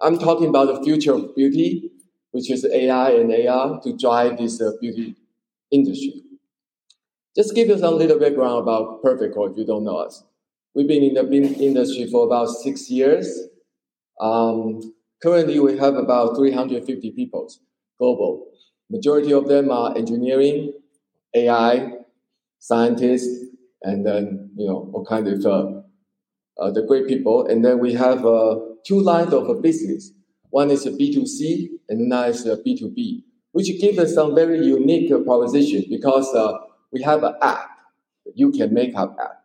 I'm talking about the future of beauty, which is AI and AR to drive this uh, beauty industry. Just give you some little background about Perfect Corp if you don't know us. We've been in the industry for about six years. Um, currently, we have about 350 people global. Majority of them are engineering, AI, scientists, and then you know all kind of uh, uh, the great people. And then we have uh, two lines of a business. One is a B2C, and another is a B2B, which gives us some very unique proposition because uh, we have an app. YouCam Makeup app.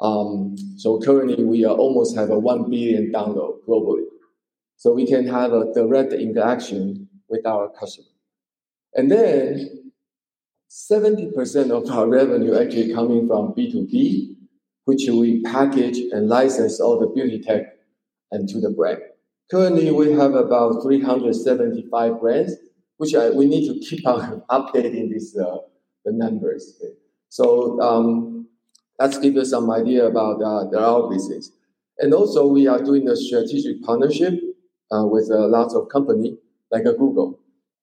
Um, so currently we almost have a 1 billion download globally. So we can have a direct interaction with our customer. And then 70% of our revenue actually coming from B2B, which we package and license all the beauty tech and to the brand. Currently, we have about 375 brands, which I, we need to keep on updating these uh, the numbers. So um, let's give you some idea about uh, our business. And also, we are doing a strategic partnership uh, with uh, lots of company like a Google,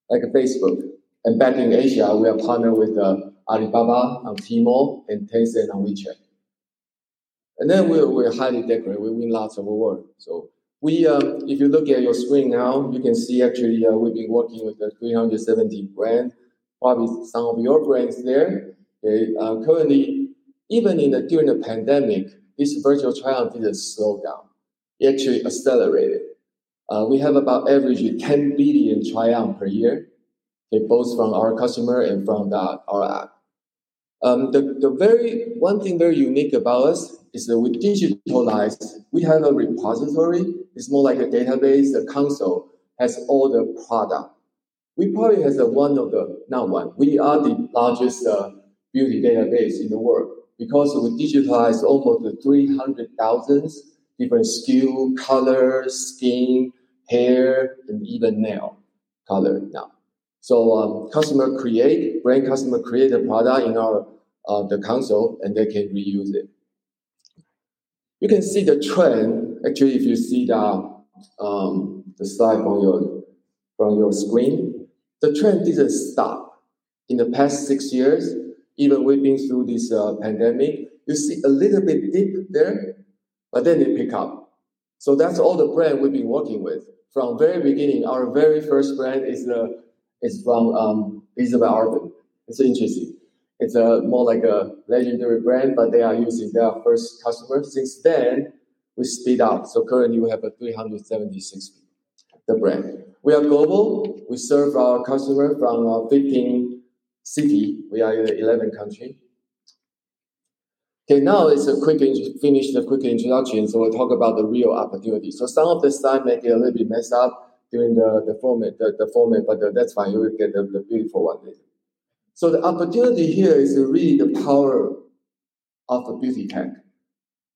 like a Facebook. And back in Asia, we are partnered with uh, Alibaba on Tmall and Tencent on WeChat. And then we're, we're highly decorated. We win lots of awards. So we, um, if you look at your screen now, you can see actually uh, we've been working with the 370 brand, probably some of your brands there. Okay, uh, currently, even in the, during the pandemic, this virtual try-on didn't slow down. It actually accelerated. Uh, we have about average 10 billion try-on per year, okay, both from our customer and from the, our app. Um, the, the very one thing very unique about us is that we digitalized. We have a repository. It's more like a database. The console has all the product. We probably has a one of the not one. We are the largest uh, beauty database in the world because we digitalized almost 300,000 different skill, color, skin, hair, and even nail color now. So um, customer create, brand customer create a product in our uh, the console and they can reuse it. You can see the trend. Actually, if you see the um, the slide from your from your screen, the trend didn't stop. In the past six years, even we've been through this uh, pandemic, you see a little bit dip there, but then it pick up. So that's all the brand we've been working with from very beginning. Our very first brand is the is from um, Isabel Arden. It's interesting. It's a more like a legendary brand, but they are using their first customer. Since then, we speed up. So currently we have a 376 the brand. We are global. We serve our customer from uh, 15 city. We are in 11 country. Okay, now it's a quick finish the quick introduction. So we'll talk about the real opportunity. So some of the slide may get a little bit messed up during the, the format, the, the format, but uh, that's fine. You will get the, the beautiful one later. So the opportunity here is really the power of a beauty tech.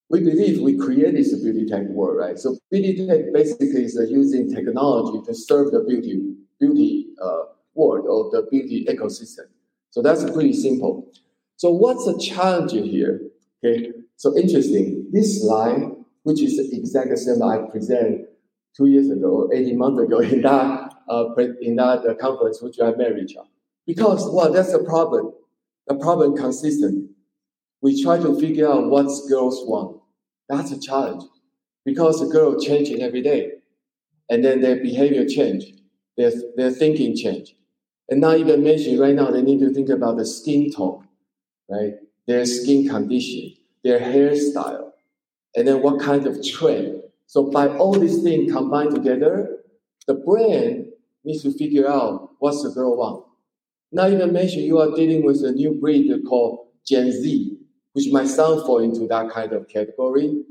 We believe we created this beauty tech world, right? So beauty tech basically is using technology to serve the beauty beauty uh, world or the beauty ecosystem. So that's pretty simple. So what's the challenge here? Okay, so interesting. This slide, which is exactly the exact same I presented two years ago, 18 months ago in that uh, in that uh, conference, which I Richard. Because, well, that's the problem. The problem consistent. We try to figure out what girls want. That's a challenge. Because the girl changing every day. And then their behavior change. Their, their thinking change. And not even mention right now, they need to think about the skin tone, right? Their skin condition, their hairstyle, and then what kind of trend. So by all these things combined together, the brand needs to figure out what's the girl want. Not even mention you are dealing with a new breed called Gen Z, which might sound fall into that kind of category.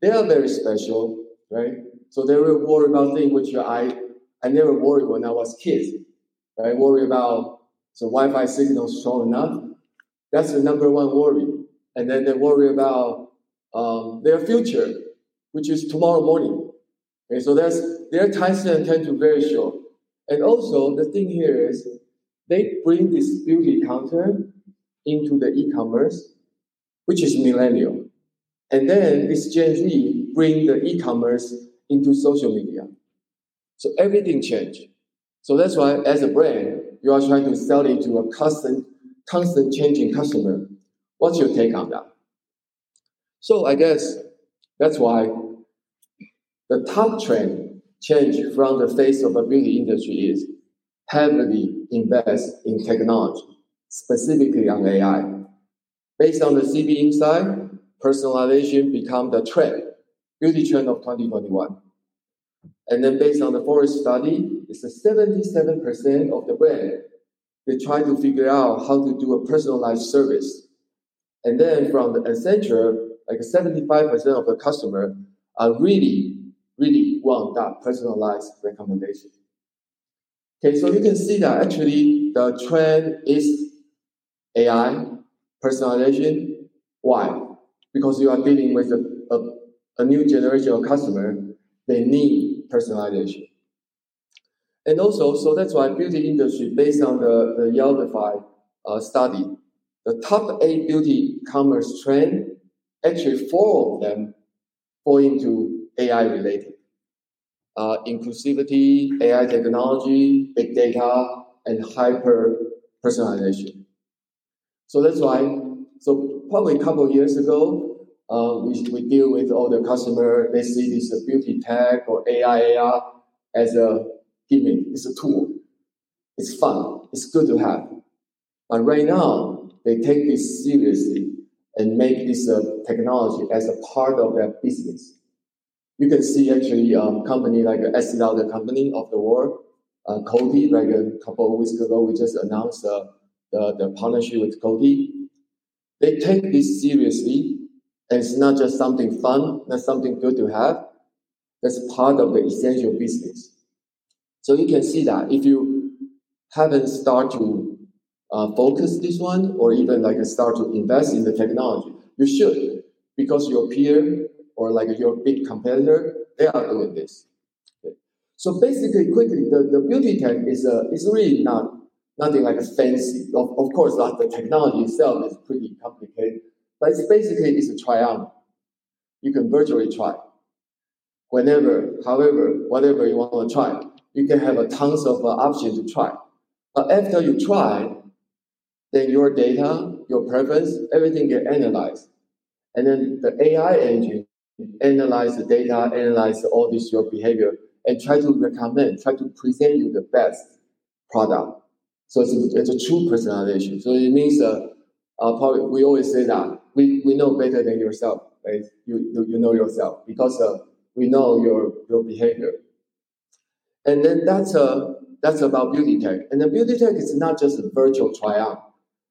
They are very special, right? So they will worry about things which I, I never worried when I was kid. I worry about the Wi-Fi signal strong enough. That's the number one worry. And then they worry about um, their future, which is tomorrow morning. Okay, so that's their time span tend to very short. And also the thing here is they bring this beauty counter into the e-commerce, which is millennial. And then this Gen Z bring the e-commerce into social media. So everything changed. So that's why, as a brand, you are trying to sell it to a constant, constant changing customer. What's your take on that? So I guess that's why the top trend change from the face of the beauty industry is heavily invest in technology, specifically on AI. Based on the CB Insight, personalization become the trend, beauty trend of 2021. And then based on the Forest study, it's a 77% of the brand. They try to figure out how to do a personalized service. And then from the Accenture, like 75% of the customer are really, really want that personalized recommendation. Okay, so you can see that actually the trend is AI, personalization. Why? Because you are dealing with a, a, a new generation of customer, they need personalization. And also, so that's why beauty industry, based on the, the Yieldify uh, study, the top eight beauty commerce trend, actually four of them fall into AI related. Uh, inclusivity, AI technology, big data, and hyper personalization. So that's why, so probably a couple of years ago, uh, we, we deal with all the customer, they see this beauty tech or AI, AR as a gimmick, it's a tool. It's fun, it's good to have. But right now, they take this seriously and make this uh, technology as a part of their business. You can see actually a um, company like Estee Lauder company of the world, uh, Coty, like a couple of weeks ago, we just announced uh, the, the partnership with Coty. They take this seriously, and it's not just something fun, not something good to have. That's part of the essential business. So you can see that if you haven't started to uh, focus this one or even like start to invest in the technology, you should because your peer or like your big competitor, they are doing this. Okay. So basically, quickly, the, the beauty tech is a, is really not nothing like a fancy. Of, of course, like the technology itself is pretty complicated, but it's basically it's a triumph. You can virtually try whenever, however, whatever you want to try. You can have a tons of uh, options to try. But after you try, then your data, your preference, everything get analyzed. And then the AI engine analyze the data, analyze all this your behavior, and try to recommend, try to present you the best product. So it's a, it's a true personalization. So it means uh, uh, probably we always say that we, we know better than yourself, right? You, you, know yourself because uh, we know your, your behavior. And then that's, uh, that's about beauty tech. And the beauty tech is not just a virtual try-on.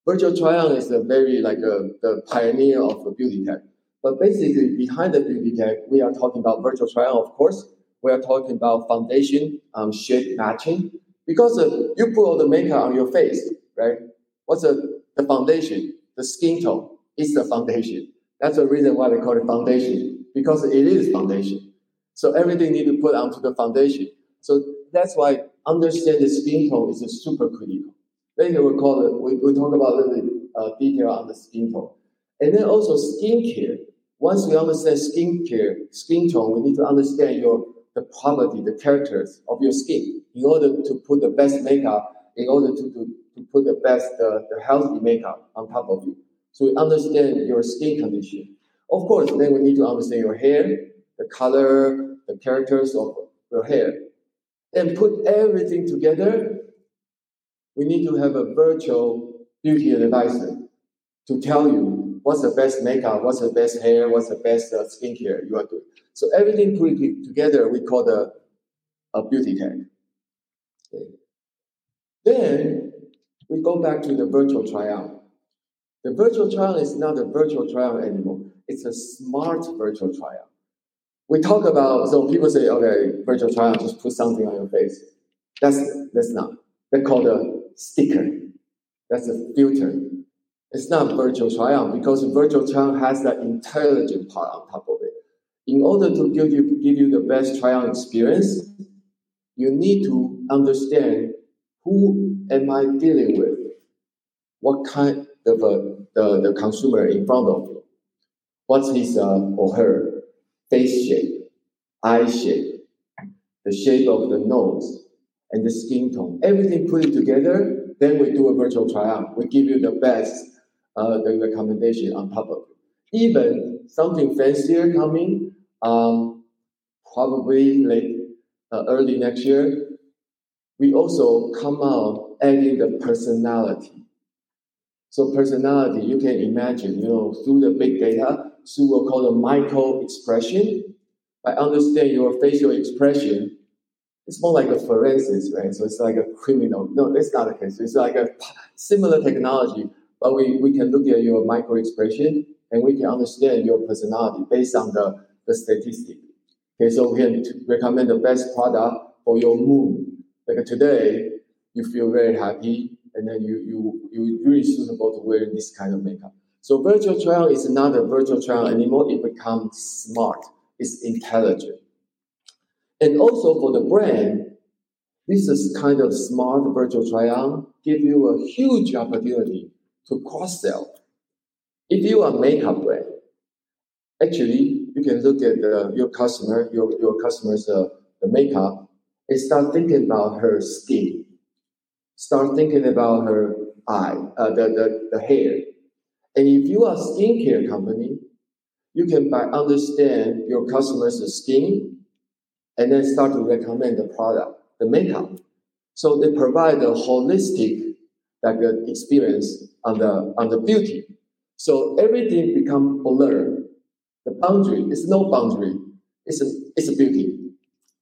Virtual try-on is a very like a, the pioneer of the beauty tech. But basically, behind the beauty tech, we are talking about virtual try-on, of course. We are talking about foundation um, shade matching. Because uh, you put all the makeup on your face, right? What's the, the foundation? The skin tone is the foundation. That's the reason why they call it foundation, because it is foundation. So everything need to put onto the foundation. So that's why understand the skin tone is super critical. Later we call it, we, we talk about a little bit uh, detail on the skin tone. And then also skincare. Once we understand skincare, skin tone, we need to understand your the property, the characters of your skin in order to put the best makeup, in order to, to, to put the best, uh, the healthy makeup on top of you. So we understand your skin condition. Of course, then we need to understand your hair, the color, the characters of your hair. And put everything together, we need to have a virtual beauty advisor to tell you what's the best makeup, what's the best hair, what's the best uh, skincare you are doing. So everything put together, we call the a beauty tech. Okay. Then we go back to the virtual trial. The virtual trial is not a virtual trial anymore. It's a smart virtual trial. We talk about so people say, okay, virtual trial, just put something on your face. That's that's not. They call the sticker. That's a filter. It's not virtual trial because virtual trial has that intelligent part on top of it. In order to give you, give you the best trial experience, you need to understand who am I dealing with? What kind of a, the, the consumer in front of you? What's his uh, or her face shape, eye shape, the shape of the nose, and the skin tone. Everything put it together, then we do a virtual try-on. We give you the best, uh, the recommendation on top of it. Even something fancier coming, um, probably late, uh, early next year, we also come out adding the personality. So personality, you can imagine, you know, through the big data, through what we call the micro expression, I understand your facial expression, it's more like a forensics, right? So it's like a criminal. No, that's not the case. It's like a similar technology, but we, we can look at your micro expression and we can understand your personality based on the, the statistic. Okay, so we can recommend the best product for your mood. Like today, you feel very happy, and then you you you really suitable to wear this kind of makeup. So virtual trial is not a virtual trial anymore. It becomes smart. It's intelligent. And also for the brand, this is kind of smart virtual try-on, give you a huge opportunity to cross-sell. If you are a makeup brand, actually you can look at the, your customer, your, your customer's uh, the makeup, and start thinking about her skin. Start thinking about her eye, uh, the, the, the hair. And if you are a skincare company, you can by understand your customer's skin and then start to recommend the product, the makeup. So they provide a holistic like uh, experience on the on the beauty. So everything become blur. The boundary is no boundary. It's a it's a beauty.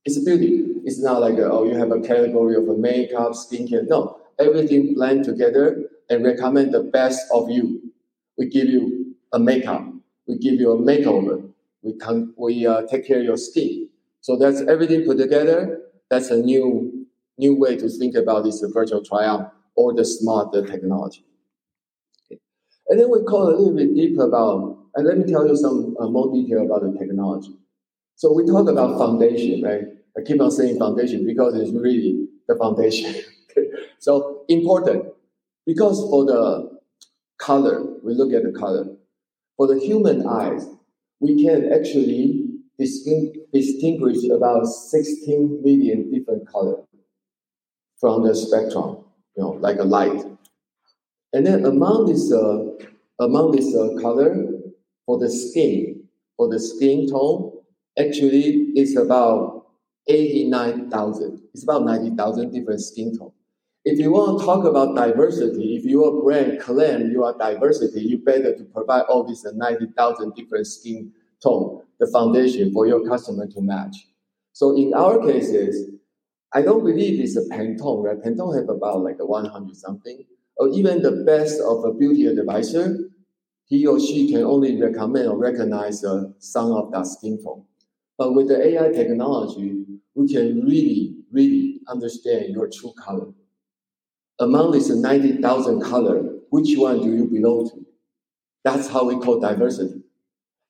It's a beauty. It's not like a, oh you have a category of a makeup, skincare. No, everything blend together and recommend the best of you. We give you a makeup. We give you a makeover. We can we uh, take care of your skin. So that's everything put together. That's a new new way to think about this virtual try-on or the smart technology. Okay. And then we call a little bit deeper about, and let me tell you some uh, more detail about the technology. So we talk about foundation, right? I keep on saying foundation because it's really the foundation. so important because for the color, we look at the color. For the human eyes, we can actually distinguish about 16 million different colors from the spectrum, you know, like a light. And then among this, uh, among this uh, color, for the skin, for the skin tone, actually it's about 89,000. It's about 90,000 different skin tone. If you want to talk about diversity, if your brand claim you are diversity, you better to provide all these 90,000 different skin tone, the foundation for your customer to match. So in our cases, I don't believe it's a Pantone, right? Pantone have about like a 100 something, or even the best of a beauty advisor, he or she can only recommend or recognize uh, some of that skin tone. But with the AI technology, we can really, really understand your true color. Among these 90,000 color, which one do you belong to? That's how we call diversity.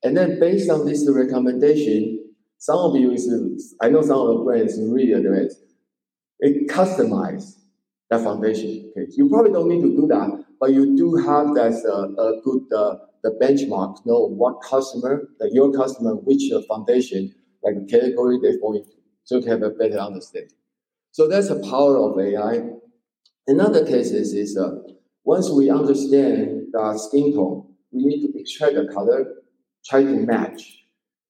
And then based on this recommendation, some of you is I know some of the brands really advanced. It customize that foundation. Okay, you probably don't need to do that, but you do have that uh, a good uh, the benchmark. Know what customer, like your customer, which uh, foundation, like category they fall into, so you can have a better understanding. So that's the power of AI. Another cases is uh, once we understand the skin tone, we need to extract the color try to match.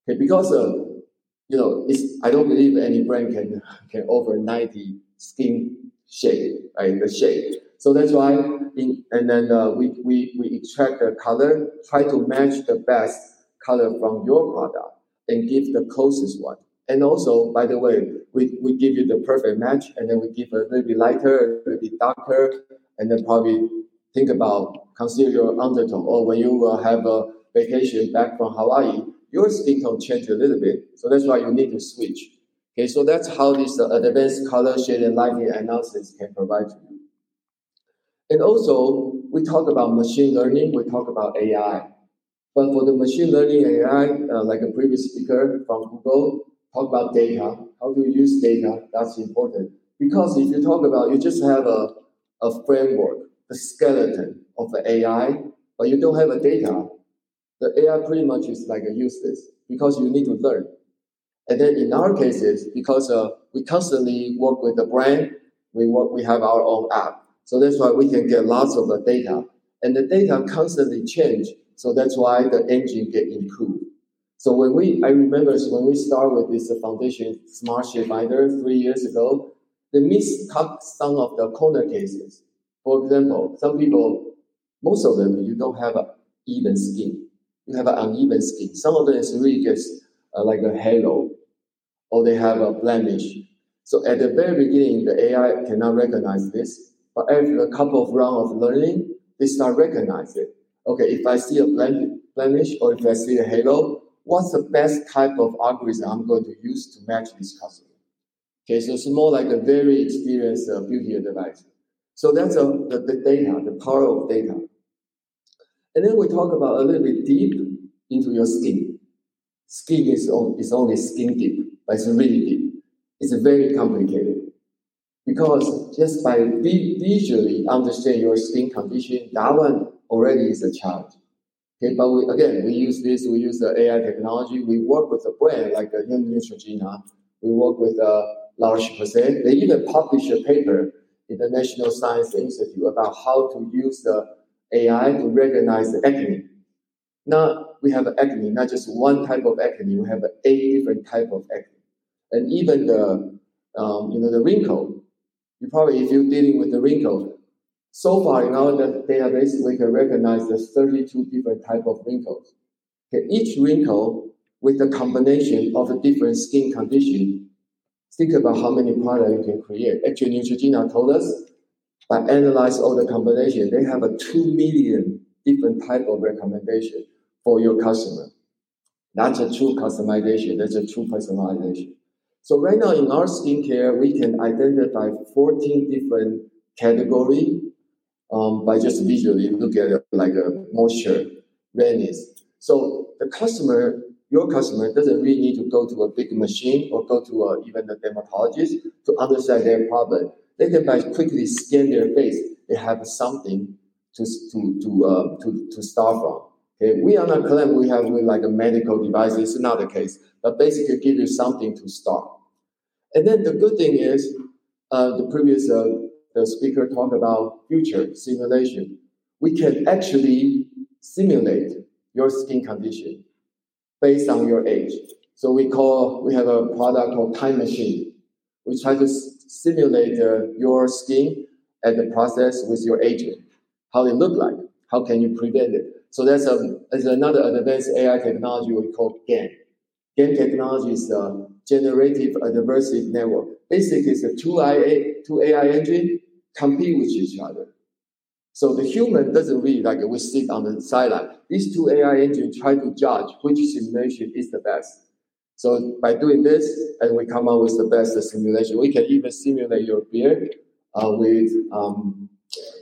Okay, because uh, you know, it's I don't believe any brand can can offer 90 skin shade, right? The shade. So that's why in and then uh, we, we we extract the color, try to match the best color from your product and give the closest one. And also, by the way, we, we give you the perfect match and then we give a little bit lighter, a little bit darker, and then probably think about consider your undertone or when you uh, have a vacation back from Hawaii, your skin tone change a little bit. So that's why you need to switch. Okay, so that's how this uh, advanced color shade and lighting analysis can provide to you. And also, we talk about machine learning, we talk about AI. But for the machine learning AI, uh, like a previous speaker from Google, talk about data, how do you use data, that's important. Because if you talk about, you just have a, a framework, a skeleton of the AI, but you don't have a data, the AI pretty much is like a useless because you need to learn. And then in our cases, because uh, we constantly work with the brand. We work, we have our own app. So that's why we can get lots of the data. And the data constantly change. So that's why the engine get improved. So when we, I remember when we start with this foundation smart shade finder three years ago, they missed some of the corner cases. For example, some people, most of them, you don't have even skin. You have an uneven skin. Some of them is really just uh, like a halo, or they have a blemish. So at the very beginning, the AI cannot recognize this. But after a couple of rounds of learning, they start recognize it. Okay, if I see a blemish or if I see a halo, what's the best type of algorithm I'm going to use to match this customer? Okay, so it's more like a very experienced uh, beauty advisor. So that's uh, the, the data, the power of data. And then we talk about a little bit deep into your skin. Skin is, is only skin deep, but it's really deep. It's very complicated. Because just by visually understand your skin condition, that one already is a challenge. Okay, but we, again, we use this, we use the AI technology. We work with a brand like uh, Neutrogena. We work with uh, La Roche-Posay. They even published a paper in the National Science Institute about how to use the AI to recognize the acne. Now we have acne, not just one type of acne. We have eight different type of acne, and even the um, you know the wrinkle. You probably if you're dealing with the wrinkle, so far in our database we can recognize the 32 different type of wrinkles. Okay, each wrinkle with the combination of a different skin condition think about how many products you can create. Actually, Neutrogena told us by analyze all the combination, they have a two million different type of recommendation for your customer. That's a true customization. That's a true personalization. So right now in our skincare, we can identify 14 different category um, by just visually look at it like a moisture, redness. So the customer your customer doesn't really need to go to a big machine or go to a, even a dermatologist to understand their problem. They can by quickly scan their face. They have something to to to uh, to, to start from. Okay, we are not claiming we have like a medical device. It's not the case, but basically give you something to start. And then the good thing is, uh, the previous uh, the speaker talked about future simulation. We can actually simulate your skin condition based on your age. So we call we have a product called Time Machine. We try to simulate your skin and the process with your agent. how it look like, how can you prevent it. So that's a that's another advanced AI technology we call GAN. GAN technology is a generative adversarial network. Basically, it's a two AI two AI engine compete with each other. So the human doesn't really like we sit on the sideline. These two AI engines try to judge which simulation is the best. So by doing this, and we come up with the best simulation. We can even simulate your beard uh, with um,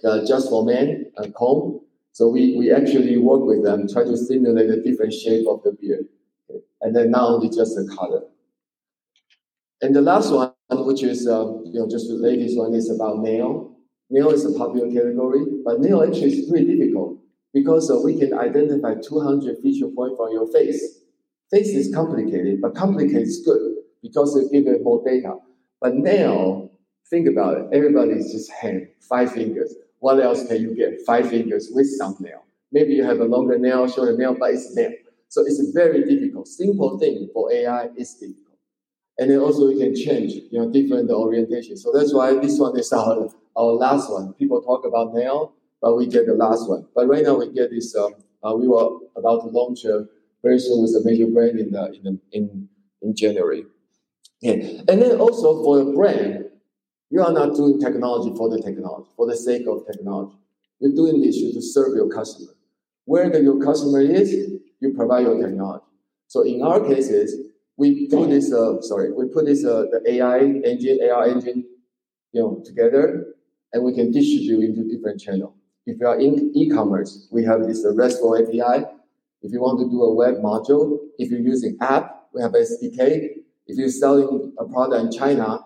the Just for Men uh, comb. So we, we actually work with them, try to simulate the different shape of the beard. And then not only just the color. And the last one, which is um, you know just the latest one, is about nail. Nail is a popular category, but nail actually is pretty difficult because uh, we can identify 200 feature points from your face. Face is complicated, but complicated is good because it gives it more data. But now, think about it. Everybody is just hand, five fingers. What else can you get? Five fingers with some nail. Maybe you have a longer nail, shorter nail, but it's nail. So it's very difficult. Simple thing for AI is difficult. And then also you can change, you know, different orientation. So that's why this one is our our last one. People talk about nail, but we get the last one. But right now we get this. Um, uh, we were about to launch uh, very soon with a major brand in the, in the, in in January. Yeah. And then also for the brand, you are not doing technology for the technology, for the sake of technology. You're doing this to serve your customer. Wherever your customer is, you provide your technology. So in our cases, we put this, uh, sorry, we put this, uh, the AI engine, AI engine, you know, together and we can distribute into different channels. If you are in e-commerce, we have this RESTful API. If you want to do a web module, if you're using app, we have SDK. If you're selling a product in China,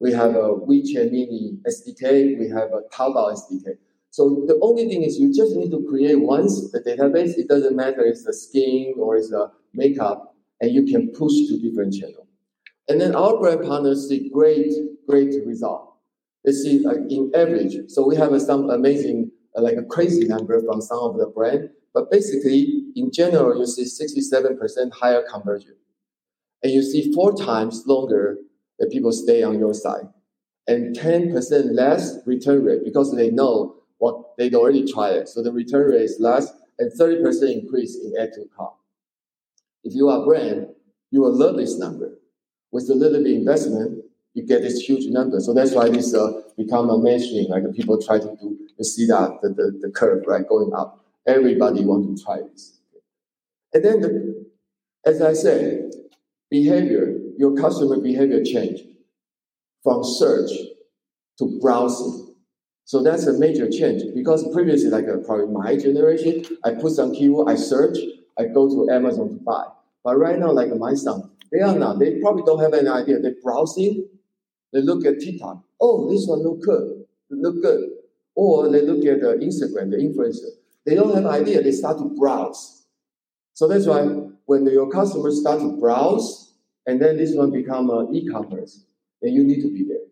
we have a WeChat Mini SDK. We have a Taobao SDK. So the only thing is you just need to create once the database. It doesn't matter if it's the skin or it's the makeup, and you can push to different channels. And then our brand partners see great, great result. They see like in average. So we have some amazing, like a crazy number from some of the brand. But basically, in general, you see 67% higher conversion. And you see four times longer that people stay on your side. And 10% less return rate because they know what they already tried it. So the return rate is less and 30% increase in add to cart. If you are a brand, you will love this number. With a little bit investment, you get this huge number. So that's why this uh, become a mainstream. Like people try to do, you see that the, the, the curve right going up. Everybody want to try this. And then, the, as I said, behavior, your customer behavior change from search to browsing. So that's a major change because previously, like uh, probably my generation, I put some keyword, I search, I go to Amazon to buy. But right now, like my son, they are not. They probably don't have any idea. They're browsing. They look at TikTok. Oh, this one look good. Look good. Or they look at the Instagram, the influencer. They don't have idea. They start to browse. So that's why when your customers start to browse, and then this one become uh, e-commerce, then you need to be there.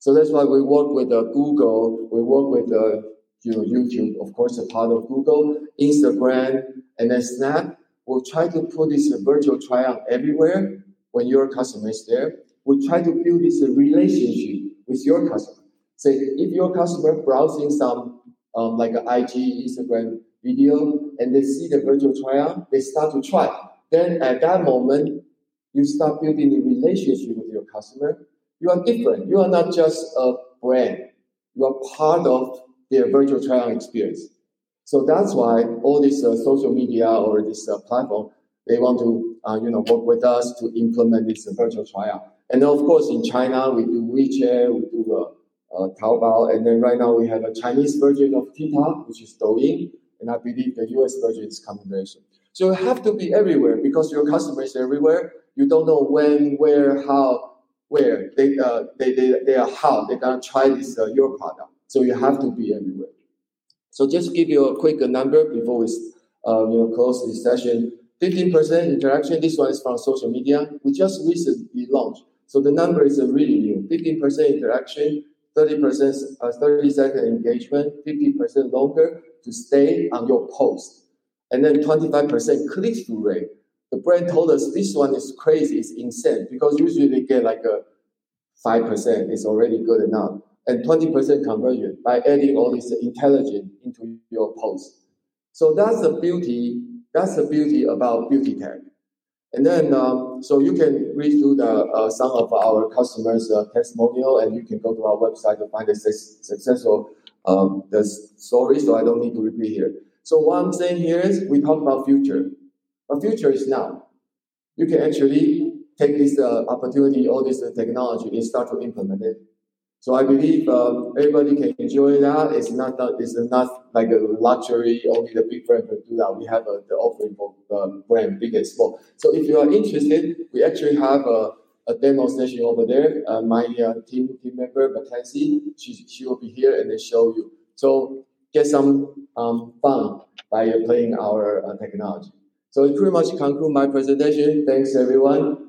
So that's why we work with uh, Google. We work with uh, you know YouTube, of course, a part of Google, Instagram, and then Snap We'll try to put this virtual tryout everywhere when your customer is there. We try to build this relationship with your customer. Say, if your customer browsing some um, like an IG, Instagram video, and they see the virtual tryout, they start to try. Then at that moment, you start building a relationship with your customer. You are different. You are not just a brand. You are part of their virtual tryout experience. So that's why all this uh, social media or this uh, platform, they want to uh, you know work with us to implement this virtual tryout. And of course in China we do WeChat, we do uh, uh, Taobao, and then right now we have a Chinese version of TikTok, which is Douyin, and I believe the US version is coming very soon. So you have to be everywhere because your customer is everywhere. You don't know when, where, how, where they uh, they, they they are how they're gonna try this uh, your product. So you have to be everywhere. So just give you a quick number before we um, you know, close this session. 15% interaction, this one is from social media. We just recently launched. So the number is really new. 15% interaction, 30% uh, 30 second engagement, 50% longer to stay on your post. And then 25% click-through rate. The brand told us this one is crazy, it's insane because usually they get like a 5%, it's already good enough and 20% conversion by adding all this intelligence into your post. So that's the beauty. That's the beauty about beauty tech. And then, um, so you can read through the uh, some of our customers' uh, testimonial, and you can go to our website to find the successful um, the story. So I don't need to repeat here. So what I'm saying here is we talk about future. But future is now. You can actually take this uh, opportunity, all this uh, technology, and start to implement it. So I believe um, everybody can enjoy that. It's not that it's not like a luxury. Only the big brand can do that. We have a, the offering for um, brand big and small. So if you are interested, we actually have a, a demo session over there. Uh, my uh, team team member Mackenzie, she she will be here and then show you. So get some um, fun by playing our uh, technology. So it pretty much conclude my presentation. Thanks everyone.